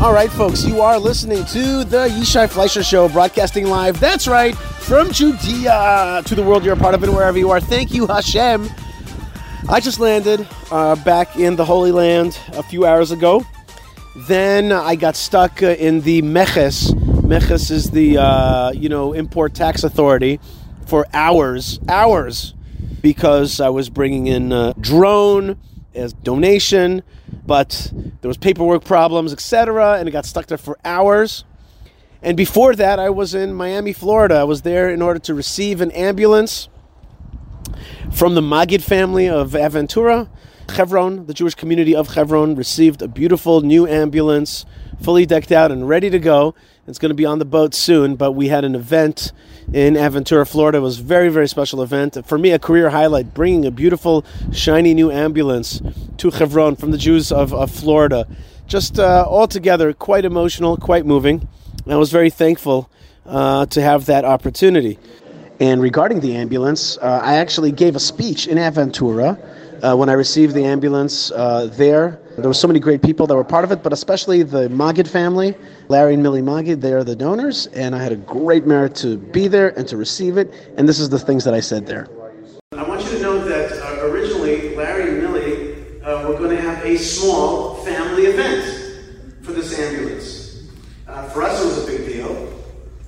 All right, folks, you are listening to the Yishai Fleisher Show, broadcasting live. That's right, from Judea to the world you're a part of and wherever you are. Thank you, Hashem. I just landed uh, back in the Holy Land a few hours ago. Then I got stuck uh, in the Meches. Meches is the uh, you know import tax authority for hours, hours, because I was bringing in a drone as donation, but there was paperwork problems, etc., and it got stuck there for hours. And before that, I was in Miami, Florida. I was there in order to receive an ambulance from the Magid family of Aventura. Chevron, the Jewish community of Chevron, received a beautiful new ambulance, fully decked out and ready to go. It's going to be on the boat soon, but we had an event in Aventura, Florida. It was a very, very special event. For me, a career highlight, bringing a beautiful, shiny new ambulance to Chevron from the Jews of, of Florida. Just uh, altogether quite emotional, quite moving. I was very thankful uh, to have that opportunity. And regarding the ambulance, uh, I actually gave a speech in Aventura uh, when I received the ambulance uh, there. There were so many great people that were part of it, but especially the Magid family, Larry and Millie Magid, they are the donors, and I had a great merit to be there and to receive it, and this is the things that I said there. I want you to know that uh, originally Larry and Millie uh, were going to have a small family event for this ambulance. Uh, for us, it was a big deal.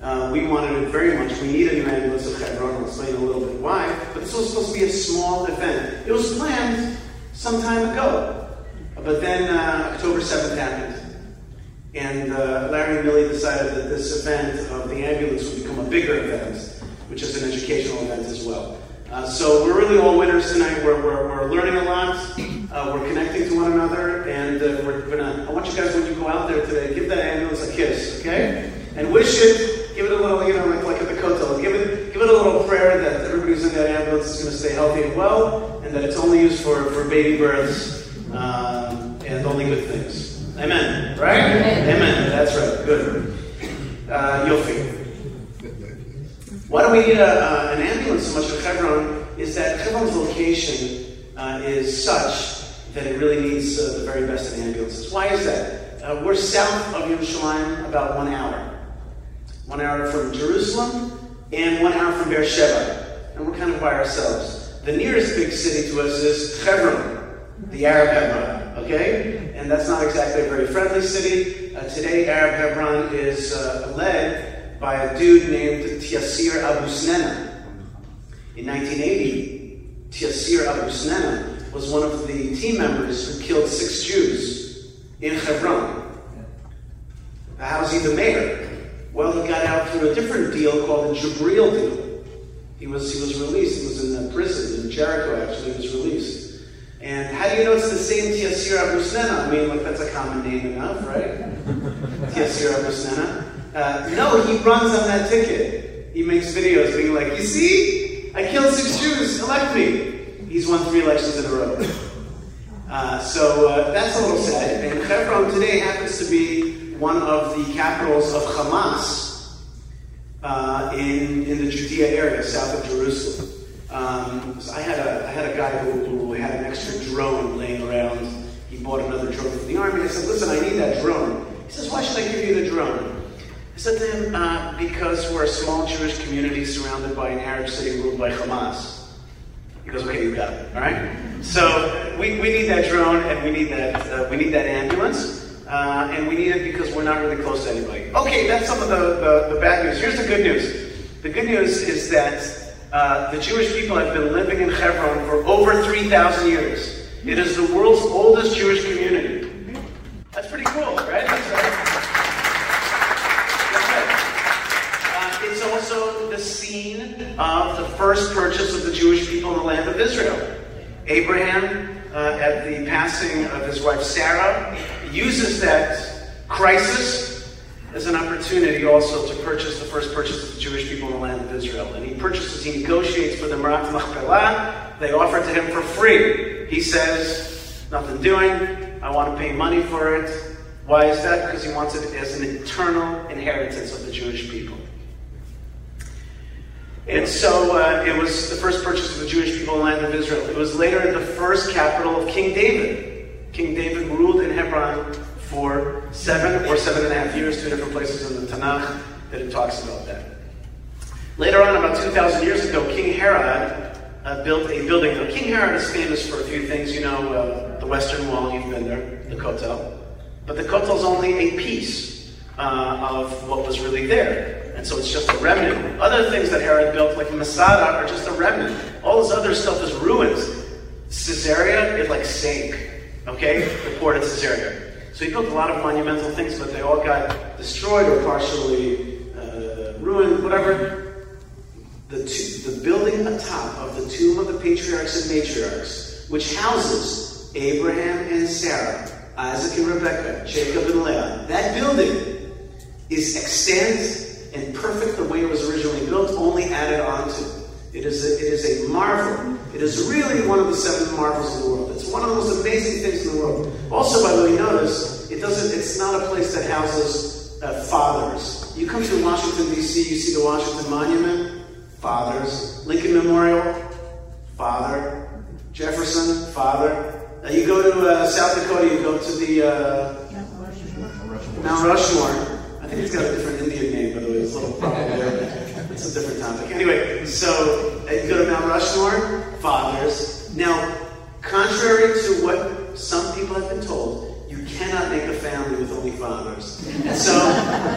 Uh, we wanted it very much. We need a new ambulance of Hebron. I'll explain a little bit why. But this was supposed to be a small event. It was planned some time ago. But then uh, October 7th happened. And uh, Larry and Millie decided that this event of the ambulance would become a bigger event, which is an educational event as well. Uh, so we're really all winners tonight. We're, we're, we're learning a lot. Uh, we're connecting to one another. And uh, we're gonna, I want you guys, when you go out there today, give that ambulance a kiss, okay? And wish it give it a little, you know, like, like at the Kotel, give it, give it a little prayer that everybody who's in that ambulance is going to stay healthy and well, and that it's only used for, for baby births um, and only good things. Amen. Right? Amen. Amen. That's right. Good. Uh, Yofi. Why do we need a, uh, an ambulance so much for Hebron? Is that Hebron's location uh, is such that it really needs uh, the very best in ambulances. Why is that? Uh, we're south of Yerushalayim about one hour one hour from Jerusalem, and one hour from Beersheba. And we're kind of by ourselves. The nearest big city to us is Hebron, the Arab Hebron, okay? And that's not exactly a very friendly city. Uh, today, Arab Hebron is uh, led by a dude named Tiasir Abu Snena. In 1980, Tiasir Abu Snena was one of the team members who killed six Jews in Hebron. How's he the mayor? Well, he got out through a different deal called the Jibril deal. He was, he was released. He was in prison in Jericho, actually, he was released. And how do you know it's the same Tiasir Abu Snena? I mean, like, that's a common name enough, right? Tiasir Abu Snena. Uh, no, he runs on that ticket. He makes videos being like, you see? I killed six Jews. Elect me. He's won three elections in a row. Uh, so uh, that's a little sad. And Hebron today happens to be one of the capitals of Hamas uh, in, in the Judea area, south of Jerusalem. Um, so I had a, I had a guy who, who had an extra drone laying around. He bought another drone from the army. I said, listen, I need that drone. He says, why should I give you the drone? I said to him, uh, because we're a small Jewish community surrounded by an Arab city ruled by Hamas. He goes, okay, you got it. All right. So we, we need that drone and we need that uh, we need that ambulance. Uh, and we need it because we're not really close to anybody. Okay, that's some of the, the, the bad news. Here's the good news. The good news is that uh, the Jewish people have been living in Hebron for over 3,000 years. It is the world's oldest Jewish community. That's pretty cool, right? Uh, it's also the scene of the first purchase of the Jewish people in the land of Israel. Abraham, uh, at the passing of his wife Sarah, uses that crisis as an opportunity also to purchase the first purchase of the Jewish people in the land of Israel. And he purchases, he negotiates for the Marat Machpelah. They offer it to him for free. He says, nothing doing. I want to pay money for it. Why is that? Because he wants it as an eternal inheritance of the Jewish people. And so uh, it was the first purchase of the Jewish people in the land of Israel. It was later the first capital of King David. King David ruled in Hebron for seven or seven and a half years, two different places in the Tanakh that it talks about that. Later on, about 2,000 years ago, King Herod uh, built a building. Now, King Herod is famous for a few things. You know, uh, the Western Wall, you've been there, the Kotel. But the Kotel is only a piece uh, of what was really there. And so it's just a remnant. Other things that Herod built, like Masada, are just a remnant. All this other stuff is ruins. Caesarea, it like sank. Okay? The port of Caesarea. So he built a lot of monumental things, but they all got destroyed or partially uh, ruined, whatever. The, the building atop of the tomb of the patriarchs and matriarchs, which houses Abraham and Sarah, Isaac and Rebekah, Jacob and Leah, that building is extant and perfect the way it was originally built, only added on to. It is a, it is a marvel. It is really one of the seven marvels of the world. It's one of the most amazing things in the world. Also, by the way, notice it doesn't. It's not a place that houses uh, fathers. You come to Washington D.C., you see the Washington Monument, fathers. Lincoln Memorial, father. Jefferson, father. Now you go to uh, South Dakota, you go to the uh, Mount Rushmore. I think it's got a different Indian name, by the way. It's a little problem there. A different topic. Anyway, so uh, you go to Mount Rushmore, fathers. Now, contrary to what some people have been told, you cannot make a family with only fathers. And so,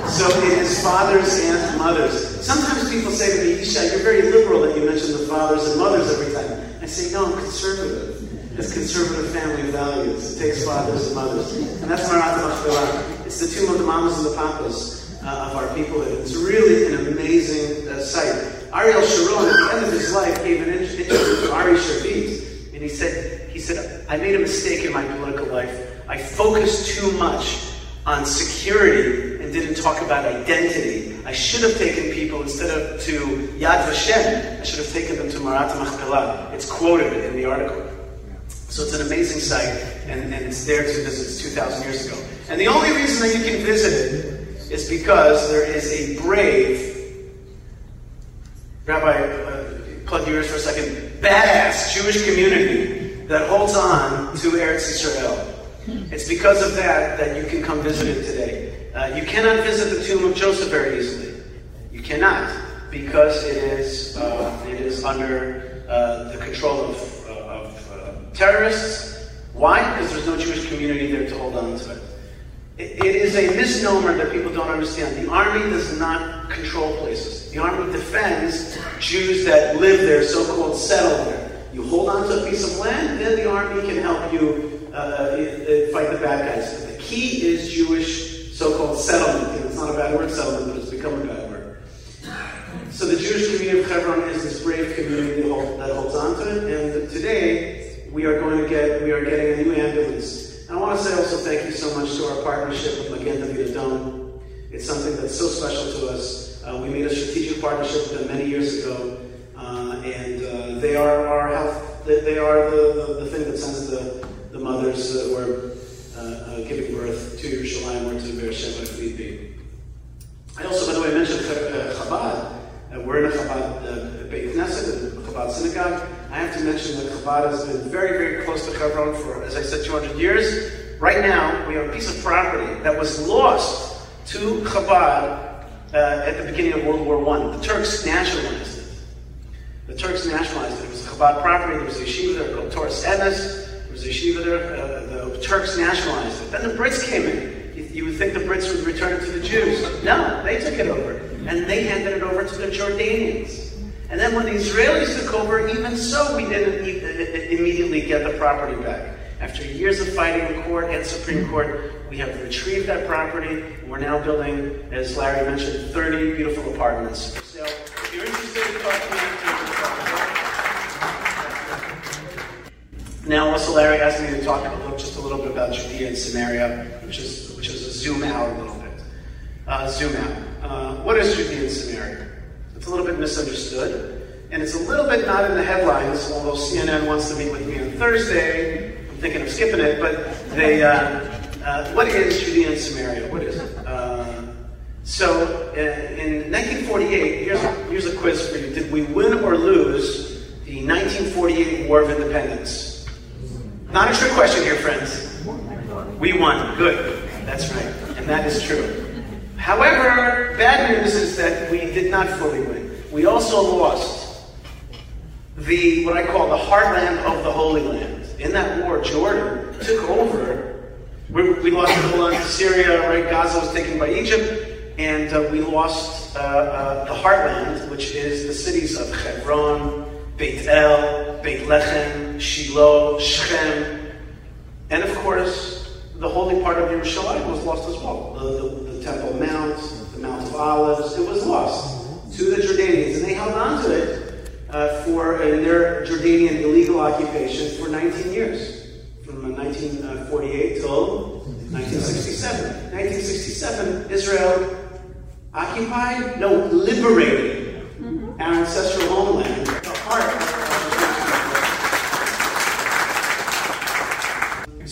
so it is fathers and mothers. Sometimes people say to me, Yishai, you're very liberal that you mention the fathers and mothers every time. I say, no, I'm conservative. It's conservative family values. It takes fathers and mothers. And that's Marat Machpelah. It's the tomb of the mamas and the papas uh, of our people. It's really an amazing uh, sight. Ariel Sharon, at the end of his life, gave an interview to Ari Shavit, and he said, he said, I made a mistake in my political life. I focused too much on security and didn't talk about identity. I should have taken people instead of to Yad Vashem, I should have taken them to Marat Machpelah. It's quoted in the article. So it's an amazing site, and, and it's there to visit. It's 2,000 years ago. And the only reason that you can visit it is because there is a brave, Rabbi, uh, plug your ears for a second, badass Jewish community that holds on to Eretz Israel. It's because of that that you can come visit it today. Uh, you cannot visit the tomb of Joseph very easily. You cannot because it is uh, it is under uh, the control of, uh, of uh, terrorists. Why? Because there's no Jewish community there to hold on to it. It. Is a misnomer that people don't understand. The army does not control places. The army defends Jews that live there, so-called settle there. You hold on to a piece of land, then the army can help you uh, fight the bad guys. But the key is Jewish so-called settlement. It's not a bad word, settlement, but it's become a bad word. So the Jewish community of Hebron is this brave community that, that holds on to it. And today we are going to get we are getting a new ambulance. I want to say also thank you so much to our partnership with Magen David Adom. It's something that's so special to us. Uh, we made a strategic partnership with them many years ago, uh, and uh, they are our health. They, are the, the, the thing that sends the the mothers that were uh, uh, giving birth to Yerushalayim or to Beersheba if need be. I also, by the way, mentioned Chabad. Uh, we're in a Chabad uh, Beit Knesset, a Chabad synagogue. I have to mention that Chabad has been very, very close to Hebron for, as I said, 200 years. Right now, we have a piece of property that was lost to Chabad uh, at the beginning of World War I. The Turks nationalized it. The Turks nationalized it. It was Chabad property. There was a yeshiva there called Toras Emes was a yeshiva there. Uh, the Turks nationalized it. Then the Brits came in. You, would think the Brits would return it to the Jews. No, they took it over. And they handed it over to the Jordanians. And then when the Israelis took over, even so, we didn't immediately get the property back. After years of fighting in court and Supreme Court, we have retrieved that property. We're now building, as Larry mentioned, 30 beautiful apartments. So if you're interested in talking to Now, also, Larry asked me to talk a little, just a little bit about Judea and Samaria, which is which is a zoom out a little bit. Uh, zoom out. Uh, what is Judea and Samaria? It's a little bit misunderstood, and it's a little bit not in the headlines. Although CNN wants to meet with me on Thursday, I'm thinking of skipping it. But they, uh, uh what is Judea and Samaria? What is it? Uh, so, uh, in 1948, here's here's a quiz for you. Did we win or lose the 1948 War of Independence? Not a trick question here, friends. We won. Good. That's right. And that is true. However, bad news is that we did not fully win. We also lost the what I call the heartland of the Holy Land. In that war, Jordan took over. We, we lost the whole to Syria, right? Gaza was taken by Egypt, and uh, we lost uh, uh, the heartland, which is the cities of Hebron, Beit El, Beit Lechem, Shiloh, Shechem, and of course, the holy part of Yerushalayim was lost as well. The, the, the Temple Mount, the Mount Olives, it was lost to the Jordanians, and they held on to it uh, for in their Jordanian illegal occupation for 19 years, from 1948 till 1967. 1967, Israel occupied, no, liberated mm-hmm. our ancestral homeland, the heart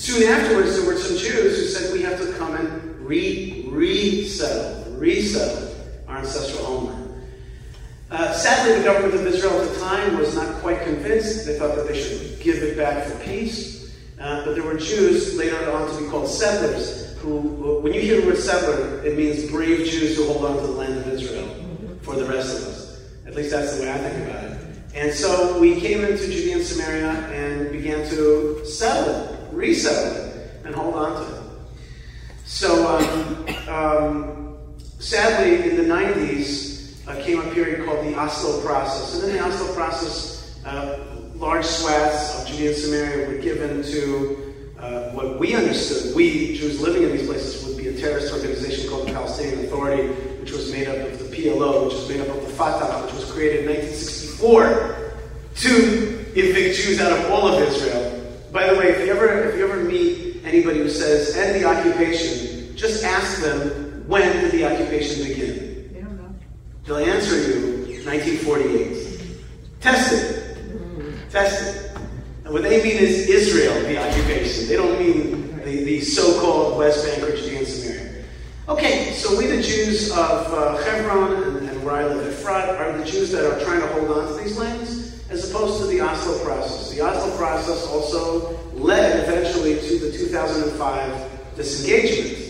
Soon afterwards, there were some Jews who said we have to come and re resettle, resettle our ancestral homeland. Uh, sadly, the government of Israel at the time was not quite convinced. They thought that they should give it back for peace. Uh, but there were Jews later on to be called settlers who, when you hear the word settler, it means brave Jews who hold on to the land of Israel for the rest of us. At least that's the way I think about it. And so we came into Judea and Samaria and began to settle it resettle it and hold on to it. So, um, um, sadly, in the 90s uh, came a period called the Oslo process. And in the Oslo process, uh, large swaths of Judea and Samaria were given to uh, what we understood, we Jews living in these places, would be a terrorist organization called the Palestinian Authority, which was made up of the PLO, which was made up of the Fatah, which was created in 1964 to evict Jews out of all of Israel. By the way, if you ever if you ever meet anybody who says end the occupation, just ask them when did the occupation begin. They don't know. They'll answer you 1948. Test it. Mm-hmm. Test it. And what they mean is Israel, the occupation. They don't mean the, the so-called West Bank or Judea and Samaria. Okay, so we the Jews of uh, Hebron and, and where I live, Efrat, are the Jews that are trying to hold on to these lands as opposed to the Oslo process. The Oslo process also led eventually to the 2005 disengagement.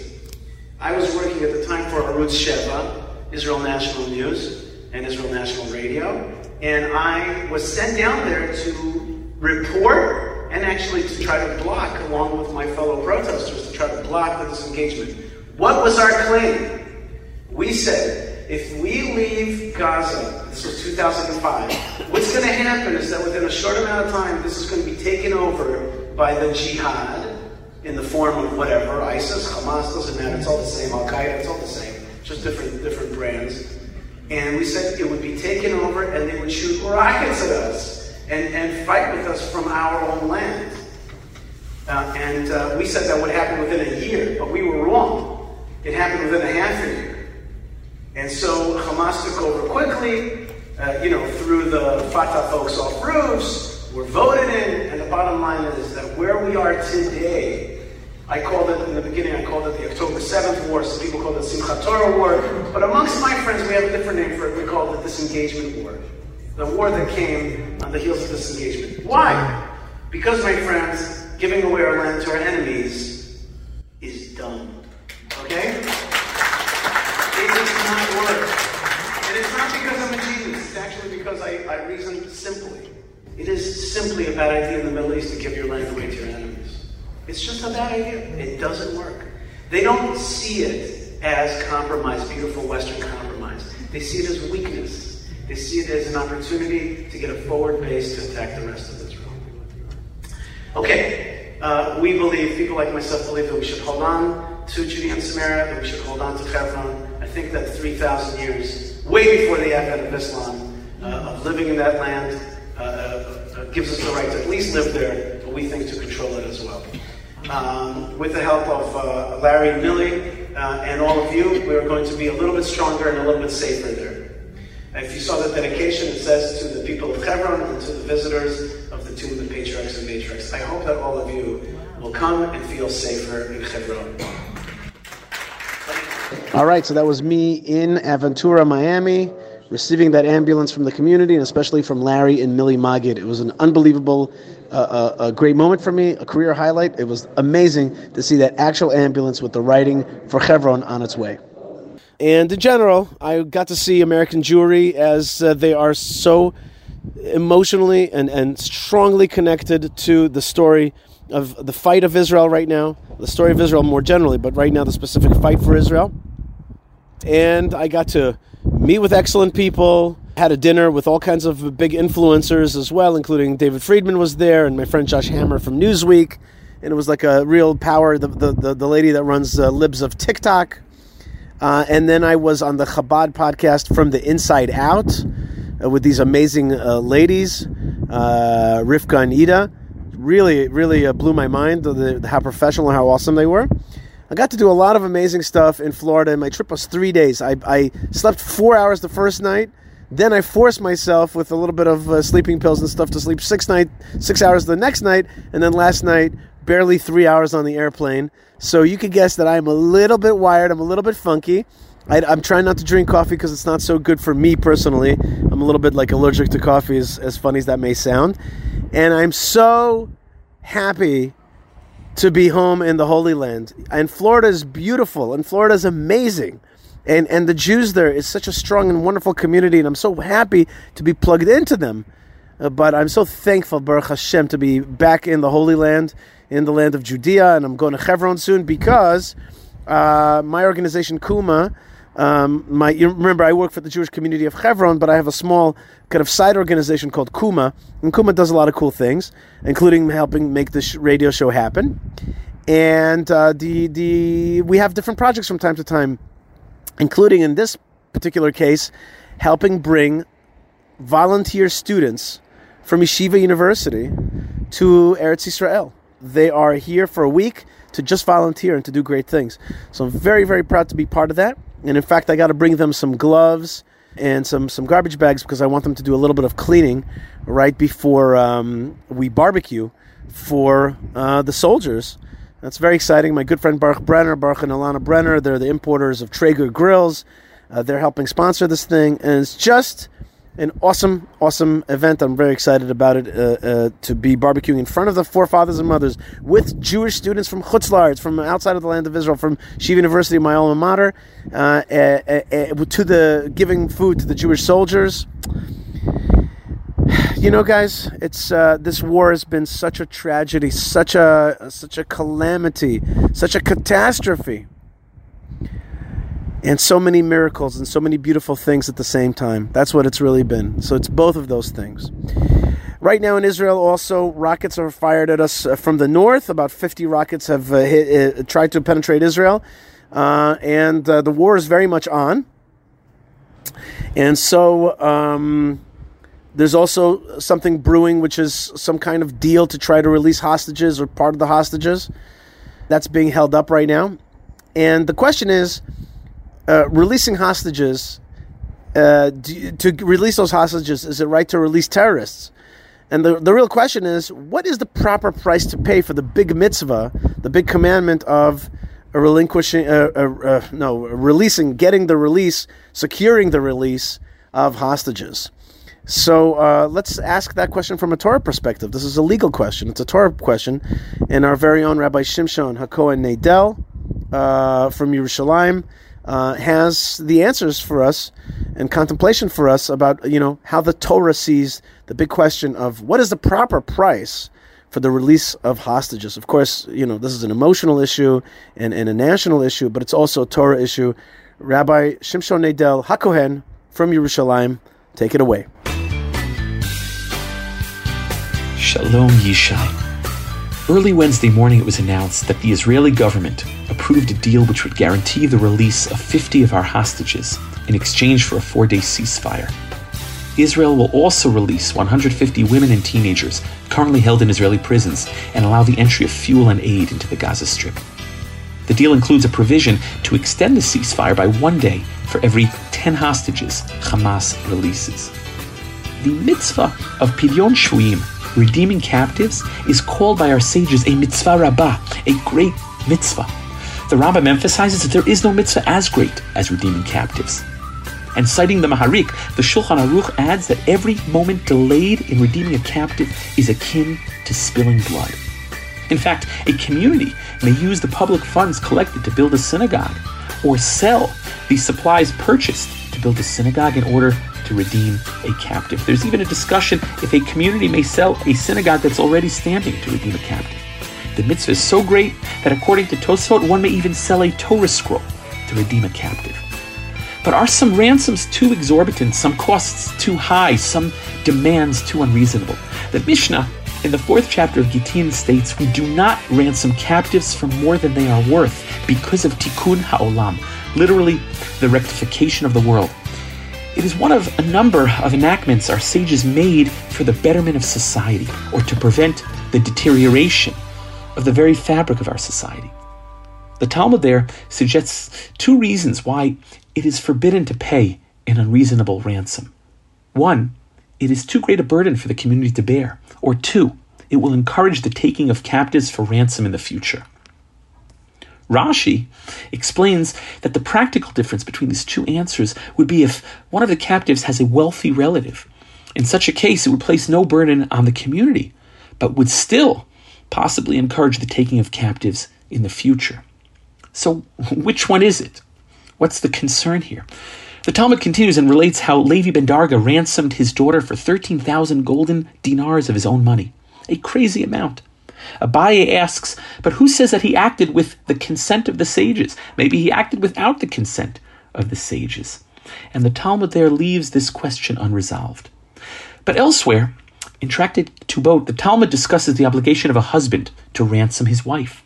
I was working at the time for Arutz Sheva, Israel National News, and Israel National Radio, and I was sent down there to report and actually to try to block, along with my fellow protesters, to try to block the disengagement. What was our claim? We said if we leave Gaza, this was 2005, what's going to happen is that within a short amount of time, this is going to be taken over by the jihad in the form of whatever, ISIS, Hamas, doesn't matter, it's all the same, Al Qaeda, it's all the same, just different, different brands. And we said it would be taken over and they would shoot rockets at us and, and fight with us from our own land. Uh, and uh, we said that would happen within a year, but we were wrong. It happened within a half a year. And so Hamas took over quickly, uh, you know, through the Fatah folks off roofs, were voted in, and the bottom line is that where we are today, I called it in the beginning, I called it the October 7th War, some people call it the Simchat Torah War, but amongst my friends, we have a different name for it. We call it the Disengagement War. The war that came on the heels of disengagement. Why? Because, my friends, giving away our land to our enemies is dumb. Okay? It is not work. And it's not because I'm a genius, it's actually because I, I reason simply. It is simply a bad idea in the Middle East to give your land away to your enemies. It's just a bad idea. It doesn't work. They don't see it as compromise, beautiful Western compromise. They see it as weakness. They see it as an opportunity to get a forward base to attack the rest of Israel. Okay, uh, we believe, people like myself believe that we should hold on to Judea and Samaria, that we should hold on to Hebron, I think that 3,000 years, way before the advent of Islam, uh, of living in that land, uh, uh, gives us the right to at least live there, but we think to control it as well. Um, with the help of uh, Larry and Millie uh, and all of you, we're going to be a little bit stronger and a little bit safer there. If you saw the dedication, it says to the people of Hebron and to the visitors of the tomb of the patriarchs and matriarchs. I hope that all of you will come and feel safer in Hebron. All right, so that was me in Aventura, Miami, receiving that ambulance from the community, and especially from Larry and Millie Magid. It was an unbelievable, uh, a great moment for me, a career highlight. It was amazing to see that actual ambulance with the writing for Chevron on its way. And in general, I got to see American Jewry as uh, they are so emotionally and, and strongly connected to the story of the fight of Israel right now, the story of Israel more generally, but right now the specific fight for Israel. And I got to meet with excellent people, had a dinner with all kinds of big influencers as well, including David Friedman was there and my friend Josh Hammer from Newsweek. And it was like a real power, the, the, the, the lady that runs uh, Libs of TikTok. Uh, and then I was on the Chabad podcast from the inside out uh, with these amazing uh, ladies, uh, and Ida. Really, really uh, blew my mind the, the, how professional and how awesome they were. I got to do a lot of amazing stuff in Florida, and my trip was three days. I, I slept four hours the first night. Then I forced myself with a little bit of uh, sleeping pills and stuff to sleep six night, six hours the next night, and then last night barely three hours on the airplane. So you could guess that I'm a little bit wired. I'm a little bit funky. I, am trying not to drink coffee because it's not so good for me personally. I'm a little bit like allergic to coffee, as, as funny as that may sound. And I'm so happy to be home in the Holy Land. And Florida is beautiful, and Florida is amazing. And, and the Jews there is such a strong and wonderful community, and I'm so happy to be plugged into them. Uh, but I'm so thankful, Baruch Hashem, to be back in the Holy Land, in the land of Judea, and I'm going to Hebron soon because uh, my organization, Kuma, um, my you remember I work for the Jewish community of Hebron, but I have a small kind of side organization called Kuma, and Kuma does a lot of cool things, including helping make this radio show happen. And uh, the the we have different projects from time to time, including in this particular case, helping bring volunteer students from Yeshiva University to Eretz Israel. They are here for a week to just volunteer and to do great things. So I'm very, very proud to be part of that. And in fact, I got to bring them some gloves and some, some garbage bags because I want them to do a little bit of cleaning right before um, we barbecue for uh, the soldiers. That's very exciting. My good friend Baruch Brenner, Baruch and Alana Brenner, they're the importers of Traeger grills. Uh, they're helping sponsor this thing, and it's just an awesome, awesome event. I'm very excited about it uh, uh, to be barbecuing in front of the forefathers and mothers with Jewish students from Chutzlar, from outside of the land of Israel, from Shiva University, my alma mater, uh, to the giving food to the Jewish soldiers. You know, guys, it's uh, this war has been such a tragedy, such a such a calamity, such a catastrophe and so many miracles and so many beautiful things at the same time. That's what it's really been. So it's both of those things. Right now in Israel, also rockets are fired at us uh, from the north. About 50 rockets have uh, hit, uh, tried to penetrate Israel, uh, and uh, the war is very much on. And so um, there's also something brewing, which is some kind of deal to try to release hostages or part of the hostages. That's being held up right now. And the question is uh, releasing hostages, uh, do, to release those hostages, is it right to release terrorists? And the, the real question is, what is the proper price to pay for the big mitzvah, the big commandment of relinquishing, uh, uh, uh, no, releasing, getting the release, securing the release of hostages? So uh, let's ask that question from a Torah perspective. This is a legal question. It's a Torah question, and our very own Rabbi Shimshon Hakohen Nadel uh, from Yerushalayim uh, has the answers for us and contemplation for us about you know how the Torah sees the big question of what is the proper price for the release of hostages. Of course, you know this is an emotional issue and, and a national issue, but it's also a Torah issue. Rabbi Shimshon Nadel Hakohen from Yerushalayim, take it away. Shalom Yishai. Early Wednesday morning, it was announced that the Israeli government approved a deal which would guarantee the release of 50 of our hostages in exchange for a four day ceasefire. Israel will also release 150 women and teenagers currently held in Israeli prisons and allow the entry of fuel and aid into the Gaza Strip. The deal includes a provision to extend the ceasefire by one day for every 10 hostages Hamas releases. The mitzvah of Pidyon Shvuim redeeming captives is called by our sages a mitzvah rabbah, a great mitzvah. The Rambam emphasizes that there is no mitzvah as great as redeeming captives. And citing the Maharik, the Shulchan Aruch adds that every moment delayed in redeeming a captive is akin to spilling blood. In fact, a community may use the public funds collected to build a synagogue or sell the supplies purchased to build a synagogue in order to redeem a captive. There's even a discussion if a community may sell a synagogue that's already standing to redeem a captive. The mitzvah is so great that according to Tosfot, one may even sell a Torah scroll to redeem a captive. But are some ransoms too exorbitant, some costs too high, some demands too unreasonable? The Mishnah in the fourth chapter of Gittin states, We do not ransom captives for more than they are worth because of tikkun ha'olam, literally the rectification of the world. It is one of a number of enactments our sages made for the betterment of society or to prevent the deterioration of the very fabric of our society. The Talmud there suggests two reasons why it is forbidden to pay an unreasonable ransom. One, it is too great a burden for the community to bear. Or two, it will encourage the taking of captives for ransom in the future. Rashi explains that the practical difference between these two answers would be if one of the captives has a wealthy relative. In such a case, it would place no burden on the community, but would still possibly encourage the taking of captives in the future. So, which one is it? What's the concern here? The Talmud continues and relates how Levi ben Darga ransomed his daughter for 13,000 golden dinars of his own money. A crazy amount. Abaye asks, but who says that he acted with the consent of the sages? Maybe he acted without the consent of the sages. And the Talmud there leaves this question unresolved. But elsewhere, in Tractate Ketubot, the Talmud discusses the obligation of a husband to ransom his wife.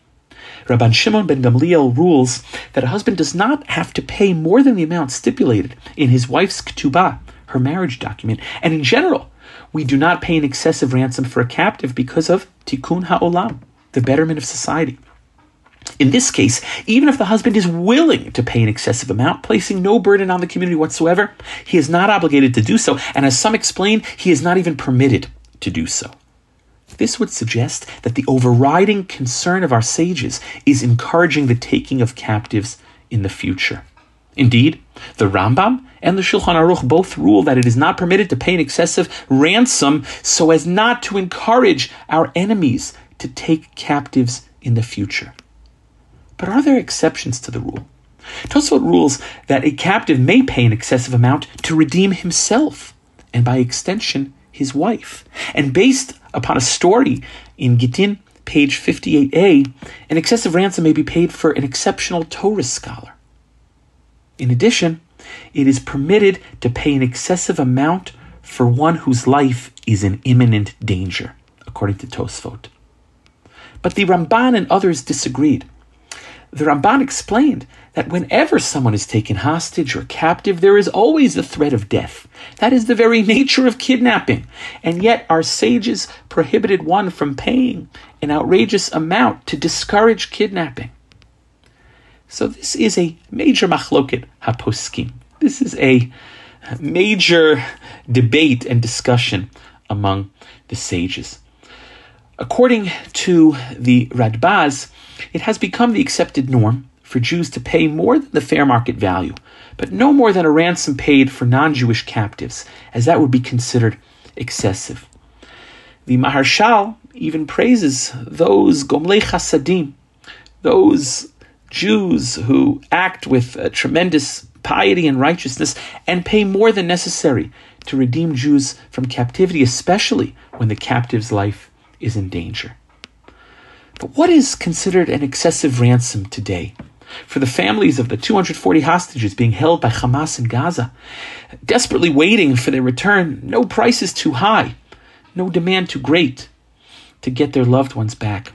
Rabban Shimon ben Gamliel rules that a husband does not have to pay more than the amount stipulated in his wife's ketubah, her marriage document, and in general, we do not pay an excessive ransom for a captive because of tikkun ha'olam, the betterment of society. In this case, even if the husband is willing to pay an excessive amount, placing no burden on the community whatsoever, he is not obligated to do so, and as some explain, he is not even permitted to do so. This would suggest that the overriding concern of our sages is encouraging the taking of captives in the future. Indeed, the Rambam and the Shulchan Aruch both rule that it is not permitted to pay an excessive ransom so as not to encourage our enemies to take captives in the future. But are there exceptions to the rule? Tosfot rules that a captive may pay an excessive amount to redeem himself, and by extension, his wife. And based upon a story in Gittin, page 58a, an excessive ransom may be paid for an exceptional Torah scholar. In addition, it is permitted to pay an excessive amount for one whose life is in imminent danger, according to Tosfot. But the Ramban and others disagreed. The Ramban explained that whenever someone is taken hostage or captive, there is always the threat of death. That is the very nature of kidnapping. And yet our sages prohibited one from paying an outrageous amount to discourage kidnapping. So this is a major machloket haposkim. This is a major debate and discussion among the sages. According to the Radbaz, it has become the accepted norm for Jews to pay more than the fair market value, but no more than a ransom paid for non Jewish captives, as that would be considered excessive. The Maharshal even praises those Gomlei Chasadim, those Jews who act with uh, tremendous piety and righteousness and pay more than necessary to redeem Jews from captivity, especially when the captive's life is in danger. But what is considered an excessive ransom today? For the families of the 240 hostages being held by Hamas in Gaza, desperately waiting for their return, no price is too high, no demand too great to get their loved ones back.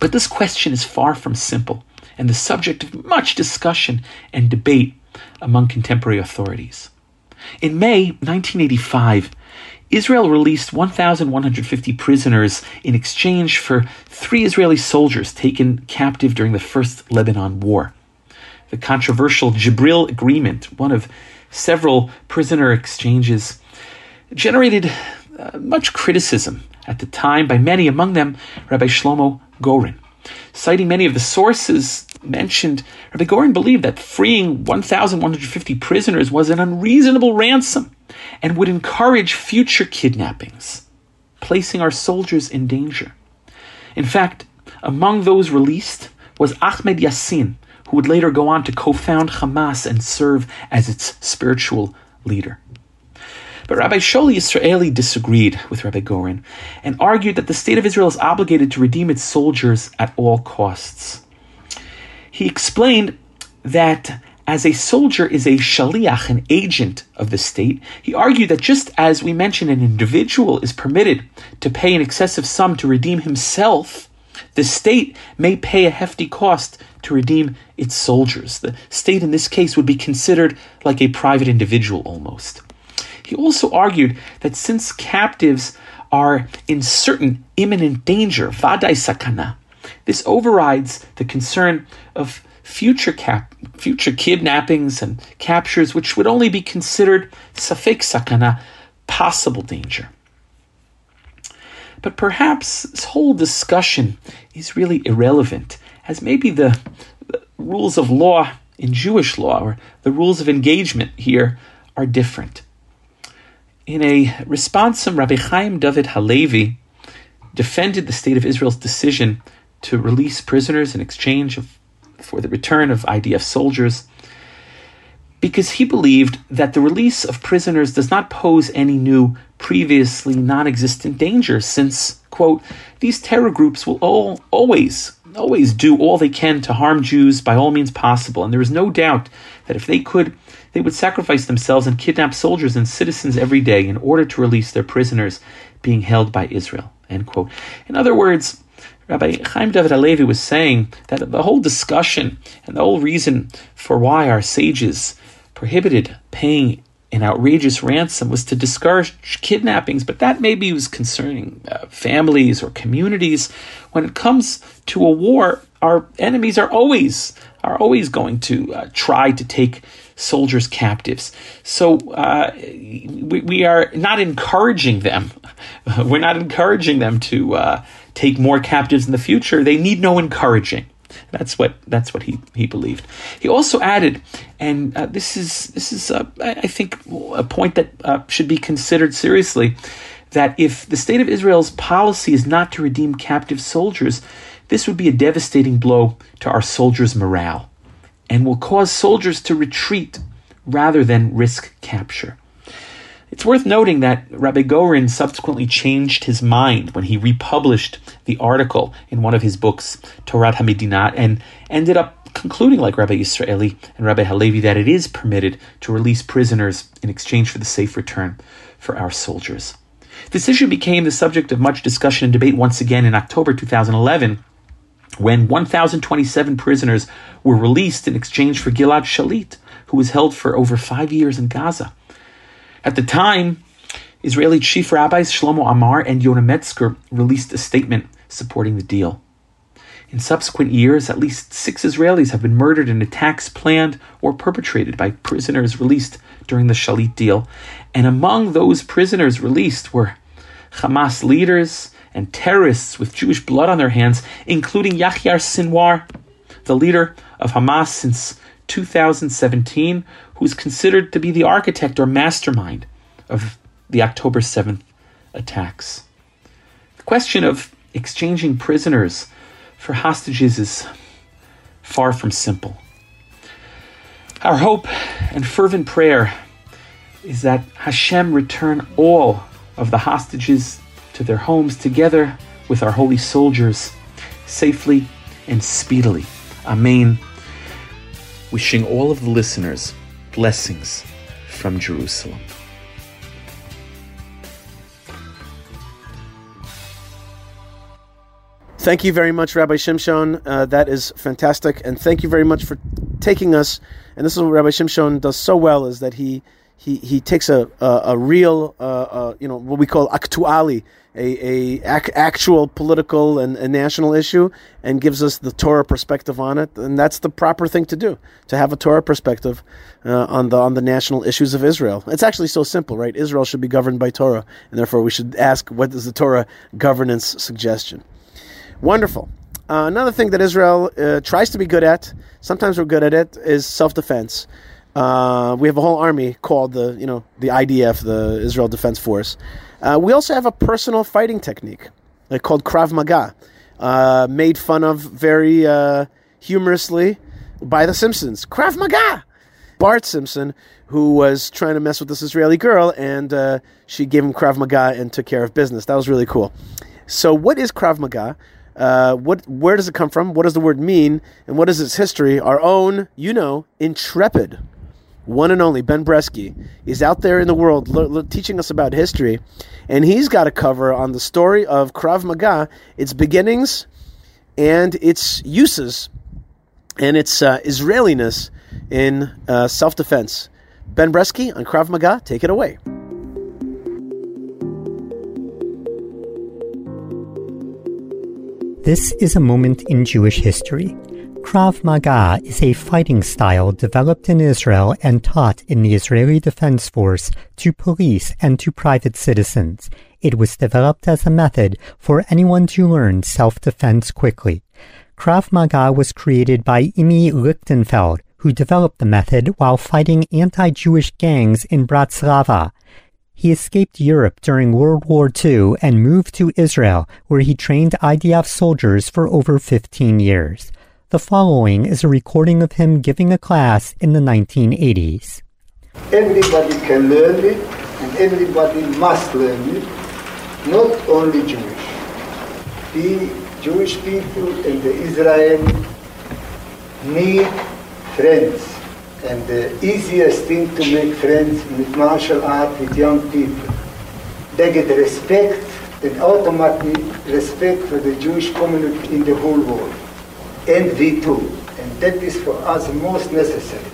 But this question is far from simple and the subject of much discussion and debate among contemporary authorities. In May 1985, Israel released 1,150 prisoners in exchange for three Israeli soldiers taken captive during the First Lebanon War. The controversial Jibril Agreement, one of several prisoner exchanges, generated uh, much criticism at the time by many, among them Rabbi Shlomo Goren. Citing many of the sources mentioned, Rabbi Goren believed that freeing 1,150 prisoners was an unreasonable ransom and would encourage future kidnappings, placing our soldiers in danger. In fact, among those released was Ahmed Yassin, who would later go on to co found Hamas and serve as its spiritual leader. But Rabbi Shaul Israeli disagreed with Rabbi Goren and argued that the state of Israel is obligated to redeem its soldiers at all costs. He explained that as a soldier is a shaliach, an agent of the state, he argued that just as we mentioned an individual is permitted to pay an excessive sum to redeem himself, the state may pay a hefty cost to redeem its soldiers. The state in this case would be considered like a private individual almost. He also argued that since captives are in certain imminent danger, vadai sakana, this overrides the concern of future cap- future kidnappings and captures, which would only be considered safek sakana, possible danger. But perhaps this whole discussion is really irrelevant, as maybe the, the rules of law in Jewish law or the rules of engagement here are different. In a response, Rabbi Chaim David Halevi defended the state of Israel's decision to release prisoners in exchange of, for the return of IDF soldiers because he believed that the release of prisoners does not pose any new, previously non existent danger, since, quote, these terror groups will all, always, always do all they can to harm Jews by all means possible, and there is no doubt that if they could, they would sacrifice themselves and kidnap soldiers and citizens every day in order to release their prisoners being held by Israel, end quote. In other words, Rabbi Chaim David Halevi was saying that the whole discussion and the whole reason for why our sages prohibited paying an outrageous ransom was to discourage kidnappings, but that maybe was concerning uh, families or communities. When it comes to a war, our enemies are always are always going to uh, try to take soldiers captives. So uh, we, we are not encouraging them. We're not encouraging them to uh, take more captives in the future. They need no encouraging. That's what that's what he, he believed. He also added, and uh, this is this is uh, I think a point that uh, should be considered seriously, that if the state of Israel's policy is not to redeem captive soldiers, this would be a devastating blow to our soldiers' morale, and will cause soldiers to retreat rather than risk capture. It's worth noting that Rabbi Goren subsequently changed his mind when he republished the article in one of his books, Torah Hamedinah, and ended up concluding, like Rabbi Israeli and Rabbi Halevi, that it is permitted to release prisoners in exchange for the safe return for our soldiers. This issue became the subject of much discussion and debate once again in October 2011 when 1,027 prisoners were released in exchange for Gilad Shalit, who was held for over five years in Gaza. At the time, Israeli chief rabbis Shlomo Amar and Yonah Metzger released a statement supporting the deal. In subsequent years, at least six Israelis have been murdered in attacks planned or perpetrated by prisoners released during the Shalit deal. And among those prisoners released were Hamas leaders and terrorists with Jewish blood on their hands, including Yahya Sinwar, the leader of Hamas since 2017, who's considered to be the architect or mastermind of the October 7th attacks. The question of exchanging prisoners for hostages is far from simple. Our hope and fervent prayer is that Hashem return all of the hostages to their homes together with our holy soldiers safely and speedily. Amen. Wishing all of the listeners blessings from Jerusalem. Thank you very much, Rabbi Shimshon. Uh, that is fantastic, and thank you very much for taking us. And this is what Rabbi Shimshon does so well: is that he he, he takes a a, a real uh, uh, you know what we call actuali, a, a ac- actual political and, and national issue, and gives us the Torah perspective on it, and that's the proper thing to do to have a Torah perspective uh, on the on the national issues of Israel. It's actually so simple, right? Israel should be governed by Torah, and therefore we should ask what is the Torah governance suggestion. Wonderful. Uh, another thing that Israel uh, tries to be good at, sometimes we're good at it, is self-defense. Uh, we have a whole army called the, you know, the IDF, the Israel Defense Force. Uh, we also have a personal fighting technique uh, called Krav Maga, uh, made fun of very humorously by The Simpsons. Krav Maga! Bart Simpson, who was trying to mess with this Israeli girl, and uh, she gave him Krav Maga and took care of business. That was really cool. So, what is Krav Maga? Uh, what, where does it come from? What does the word mean? And what is its history? Our own, you know, intrepid, one and only Ben Bresky is out there in the world teaching us about history, and he's got a cover on the story of Krav Maga, its beginnings, and its uses, and its uh, Israeliness in uh, self defense. Ben Bresky on Krav Maga, take it away. This is a moment in Jewish history. Krav Maga is a fighting style developed in Israel and taught in the Israeli Defense Force to police and to private citizens. It was developed as a method for anyone to learn self-defense quickly. Krav Maga was created by Imi Lichtenfeld, who developed the method while fighting anti-Jewish gangs in Bratislava. He escaped Europe during World War II and moved to Israel, where he trained IDF soldiers for over 15 years. The following is a recording of him giving a class in the 1980s. Everybody can learn it, and everybody must learn it, not only Jewish. The Jewish people in the Israel need friends. And the easiest thing to make friends with martial art with young people. They get respect and automatically respect for the Jewish community in the whole world. And we too. And that is for us most necessary.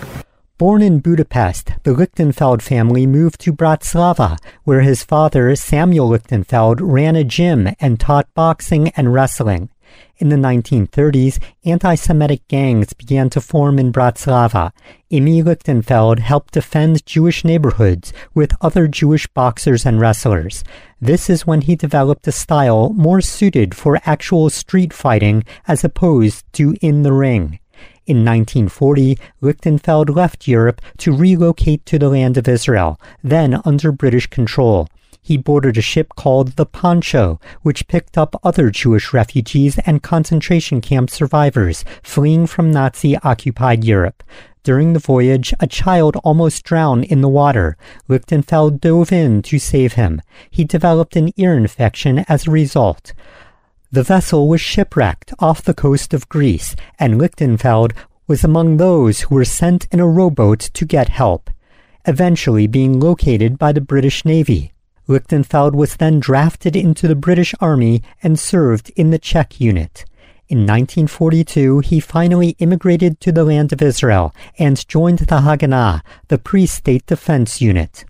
Born in Budapest, the Lichtenfeld family moved to Bratislava, where his father, Samuel Lichtenfeld, ran a gym and taught boxing and wrestling. In the 1930s, anti-Semitic gangs began to form in Bratislava. Imi Lichtenfeld helped defend Jewish neighborhoods with other Jewish boxers and wrestlers. This is when he developed a style more suited for actual street fighting as opposed to in the ring. In 1940, Lichtenfeld left Europe to relocate to the land of Israel, then under British control he boarded a ship called the Pentcho, which picked up other Jewish refugees and concentration camp survivors fleeing from Nazi occupied Europe. During the voyage, a child almost drowned in the water. Lichtenfeld dove in to save him. He developed an ear infection as a result. The vessel was shipwrecked off the coast of Greece, and Lichtenfeld was among those who were sent in a rowboat to get help, eventually being located by the British Navy. Lichtenfeld was then drafted into the British Army and served in the Czech unit. In 1942, he finally immigrated to the land of Israel and joined the Haganah, the pre-state defense unit.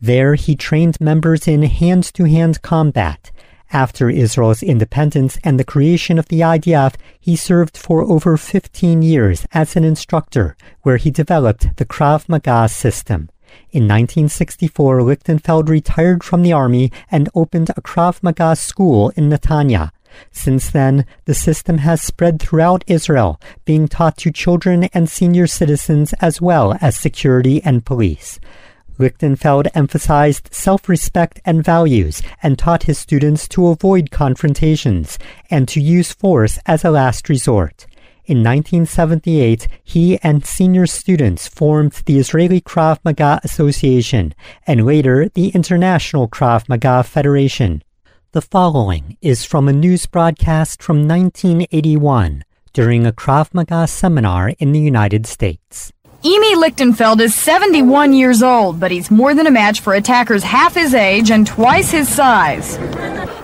There, he trained members in hand-to-hand combat. After Israel's independence and the creation of the IDF, he served for over 15 years as an instructor, where he developed the Krav Maga system. In 1964, Lichtenfeld retired from the army and opened a Krav Maga school in Netanya. Since then, the system has spread throughout Israel, being taught to children and senior citizens as well as security and police. Lichtenfeld emphasized self-respect and values and taught his students to avoid confrontations and to use force as a last resort. In 1978, he and senior students formed the Israeli Krav Maga Association and later the International Krav Maga Federation. The following is from a news broadcast from 1981 during a Krav Maga seminar in the United States. Imi Lichtenfeld is 71 years old, but he's more than a match for attackers half his age and twice his size.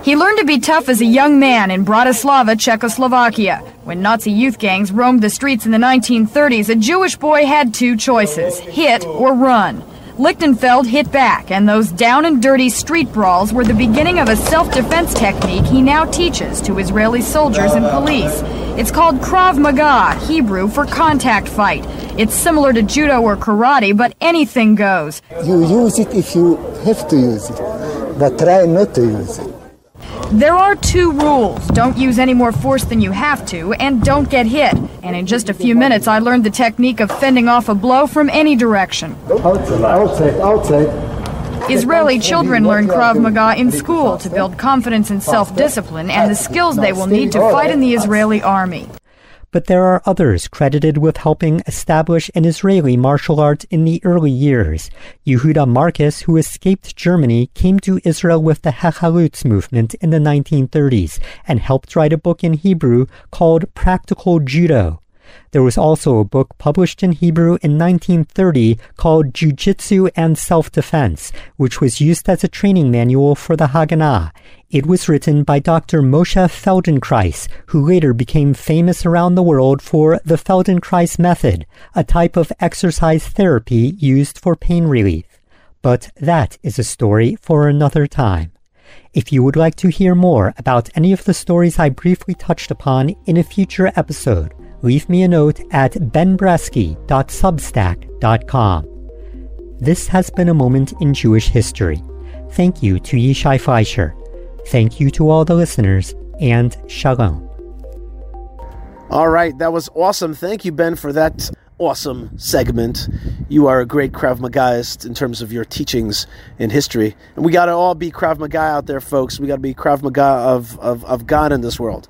He learned to be tough as a young man in Bratislava, Czechoslovakia. When Nazi youth gangs roamed the streets in the 1930s, a Jewish boy had two choices hit or run. Lichtenfeld hit back, and those down and dirty street brawls were the beginning of a self defense technique he now teaches to Israeli soldiers and police. It's called Krav Maga, Hebrew for contact fight. It's similar to judo or karate, but anything goes. You use it if you have to use it, but try not to use it. There are two rules. Don't use any more force than you have to, and don't get hit. And in just a few minutes, I learned the technique of fending off a blow from any direction. Outside, outside, outside. Israeli children learn Krav Maga in school to build confidence and self discipline and the skills they will need to fight in the Israeli army. But there are others credited with helping establish an Israeli martial art in the early years. Yehuda Marcus, who escaped Germany, came to Israel with the Hachalutz movement in the 1930s and helped write a book in Hebrew called Practical Judo. There was also a book published in Hebrew in 1930 called Jiu-Jitsu and Self-Defense, which was used as a training manual for the Haganah. It was written by Dr. Moshe Feldenkrais, who later became famous around the world for the Feldenkrais method, a type of exercise therapy used for pain relief. But that is a story for another time. If you would like to hear more about any of the stories I briefly touched upon in a future episode, leave me a note at benbresky.substack.com. This has been a moment in Jewish history. Thank you to Yishai Fleisher. Thank you to all the listeners, and shalom. All right, that was awesome. Thank you, Ben, for that awesome segment. You are a great Krav Magaist in terms of your teachings in history. And we got to all be Krav Maga out there, folks. We got to be Krav Maga of, of, of God in this world.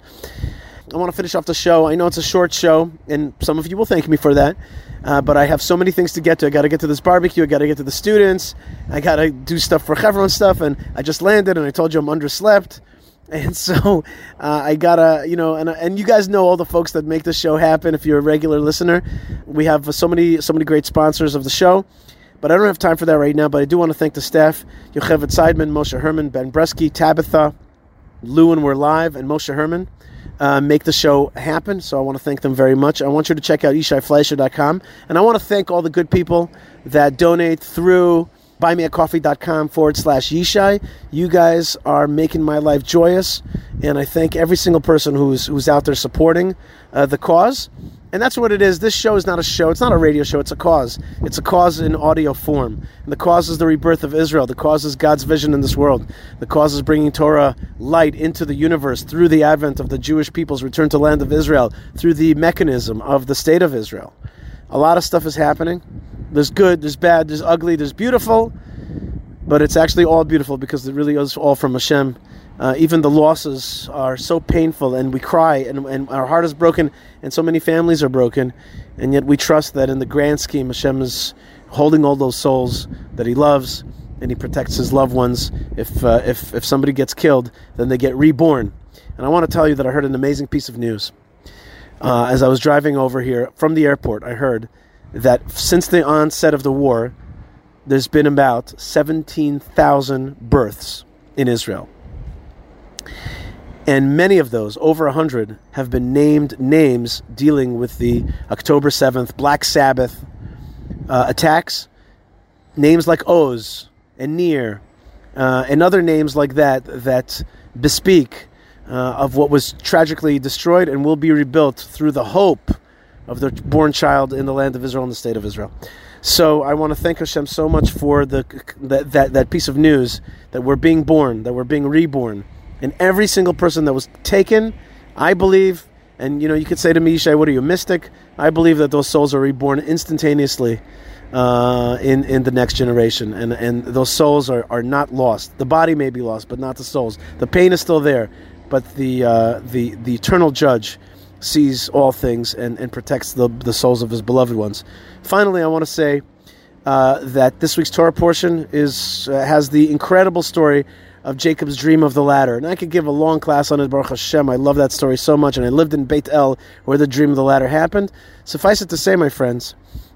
I want to finish off the show. I know it's a short show, and some of you will thank me for that. Uh, but I have so many things to get to. I got to get to this barbecue. I got to get to the students. I got to do stuff for Chevron stuff. And I just landed, and I told you I'm underslept. And so uh, I gotta, you know, and and you guys know all the folks that make this show happen. If you're a regular listener, we have so many so many great sponsors of the show. But I don't have time for that right now. But I do want to thank the staff: Yocheved Seidman, Moshe Herman, Ben Bresky, Tabitha, Lou, and we're live, and Moshe Herman. Uh, make the show happen. So I want to thank them very much. I want you to check out YishaiFleisher.com. And I want to thank all the good people that donate through buymeacoffee.com forward slash Yishai. You guys are making my life joyous. And I thank every single person who's, who's out there supporting uh, the cause. And that's what it is. This show is not a show. It's not a radio show. It's a cause. It's a cause in audio form. And the cause is the rebirth of Israel. The cause is God's vision in this world. The cause is bringing Torah light into the universe through the advent of the Jewish people's return to land of Israel, through the mechanism of the state of Israel. A lot of stuff is happening. There's good, there's bad, there's ugly, there's beautiful. But it's actually all beautiful because it really is all from Hashem. Uh, even the losses are so painful, and we cry, and, and our heart is broken, and so many families are broken, and yet we trust that in the grand scheme, Hashem is holding all those souls that He loves, and He protects His loved ones. If uh, if if somebody gets killed, then they get reborn. And I want to tell you that I heard an amazing piece of news. Uh, as I was driving over here from the airport, I heard that since the onset of the war, there's been about 17,000 births in Israel. And many of those, over 100, have been named names dealing with the October 7th Black Sabbath uh, attacks. Names like Oz and Nir uh, and other names like that that bespeak uh, of what was tragically destroyed and will be rebuilt through the hope of the born child in the land of Israel and the state of Israel. So I want to thank Hashem so much for the that, that, that piece of news that we're being born, that we're being reborn and every single person that was taken, I believe, and you know, you could say to me, Shai, what are you, mystic? I believe that those souls are reborn instantaneously uh, in in the next generation, and and those souls are, are not lost. The body may be lost, but not the souls. The pain is still there, but the uh, the the eternal Judge sees all things and, and protects the the souls of His beloved ones. Finally, I want to say. Uh, that this week's Torah portion is uh, has the incredible story of Jacob's dream of the ladder. And I could give a long class on it, Baruch Hashem. I love that story so much. And I lived in Beit El, where the dream of the ladder happened. Suffice it to say, my friends,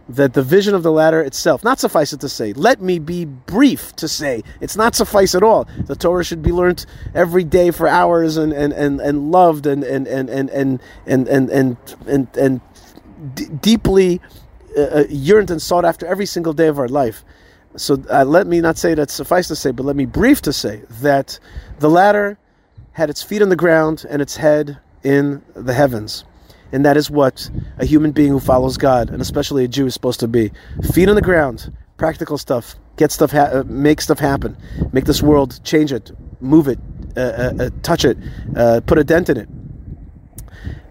that the vision of the ladder itself, not suffice it to say, let me be brief to say, it's not suffice at all. The Torah should be learned every day for hours and, and, and, and loved and, and, and, and, and, and, and, and, and, and d- deeply uh, yearned and sought after every single day of our life. So uh, let me not say that suffice to say, but let me brief to say that the ladder had its feet on the ground and its head in the heavens. And that is what a human being who follows God, and especially a Jew, is supposed to be. Feet on the ground, practical stuff, get stuff, ha- uh, make stuff happen, make this world, change it, move it, uh, uh, uh, touch it, uh, put a dent in it.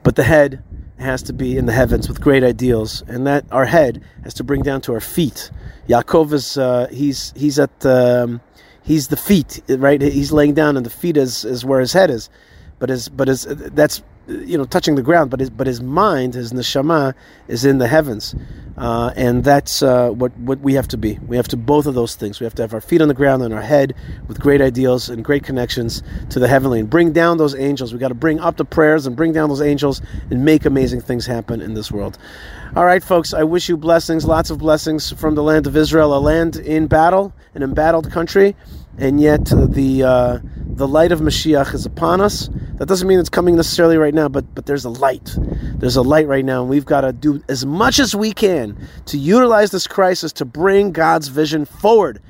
But the head has to be in the heavens with great ideals, and that our head has to bring down to our feet. Yaakov is uh, he's he's at um, he's the feet, right? He's laying down, and the feet is, is where his head is. But his but his that's you know touching the ground, but his but his mind, his neshama, is in the heavens, uh, and that's uh, what what we have to be. We have to both of those things. We have to have our feet on the ground and our head with great ideals and great connections to the heavenly, and bring down those angels. We got to bring up the prayers and bring down those angels and make amazing things happen in this world. All right, folks. I wish you blessings, lots of blessings from the land of Israel, a land in battle, an embattled country and yet the uh, the light of Mashiach is upon us. That doesn't mean it's coming necessarily right now, but but there's a light. There's a light right now, and we've got to do as much as we can to utilize this crisis to bring God's vision forward.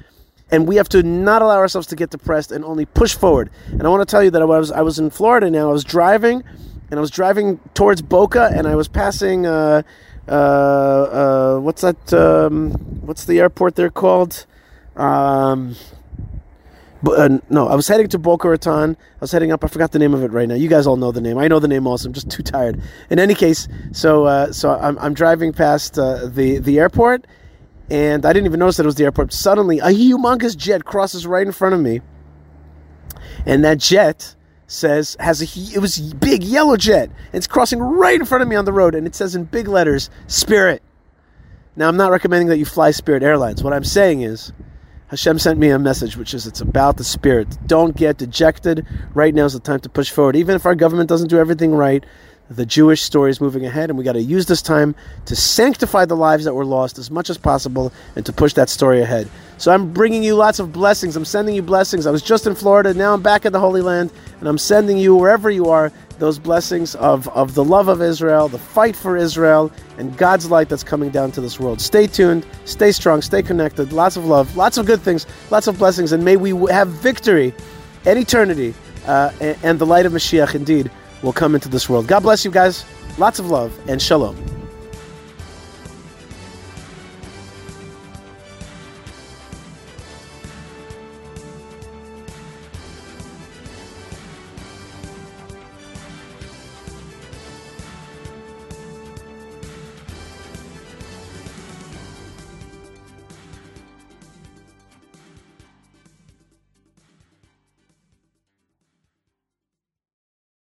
And we have to not allow ourselves to get depressed and only push forward. And I want to tell you that I was I was in Florida now. I was driving, and I was driving towards Boca, and I was passing. Uh, uh, uh, what's that? Um, what's the airport they're called? Um, uh, no, I was heading to Boca Raton. I was heading up. I forgot the name of it right now. You guys all know the name. I know the name also. I'm just too tired. In any case, so uh, so I'm, I'm driving past uh, the the airport, and I didn't even notice that it was the airport. Suddenly, a humongous jet crosses right in front of me, and that jet says has a it was big yellow jet. It's crossing right in front of me on the road, and it says in big letters "Spirit." Now, I'm not recommending that you fly Spirit Airlines. What I'm saying is Hashem sent me a message, which is it's about the spirit. Don't get dejected. Right now is the time to push forward. Even if our government doesn't do everything right, the Jewish story is moving ahead, and we got to use this time to sanctify the lives that were lost as much as possible and to push that story ahead. So I'm bringing you lots of blessings. I'm sending you blessings. I was just in Florida, now I'm back in the Holy Land, and I'm sending you wherever you are those blessings of, of the love of Israel, the fight for Israel, and God's light that's coming down to this world. Stay tuned, stay strong, stay connected. Lots of love, lots of good things, lots of blessings, and may we have victory and eternity. Uh, and, and the light of Mashiach indeed will come into this world. God bless you guys. Lots of love and shalom.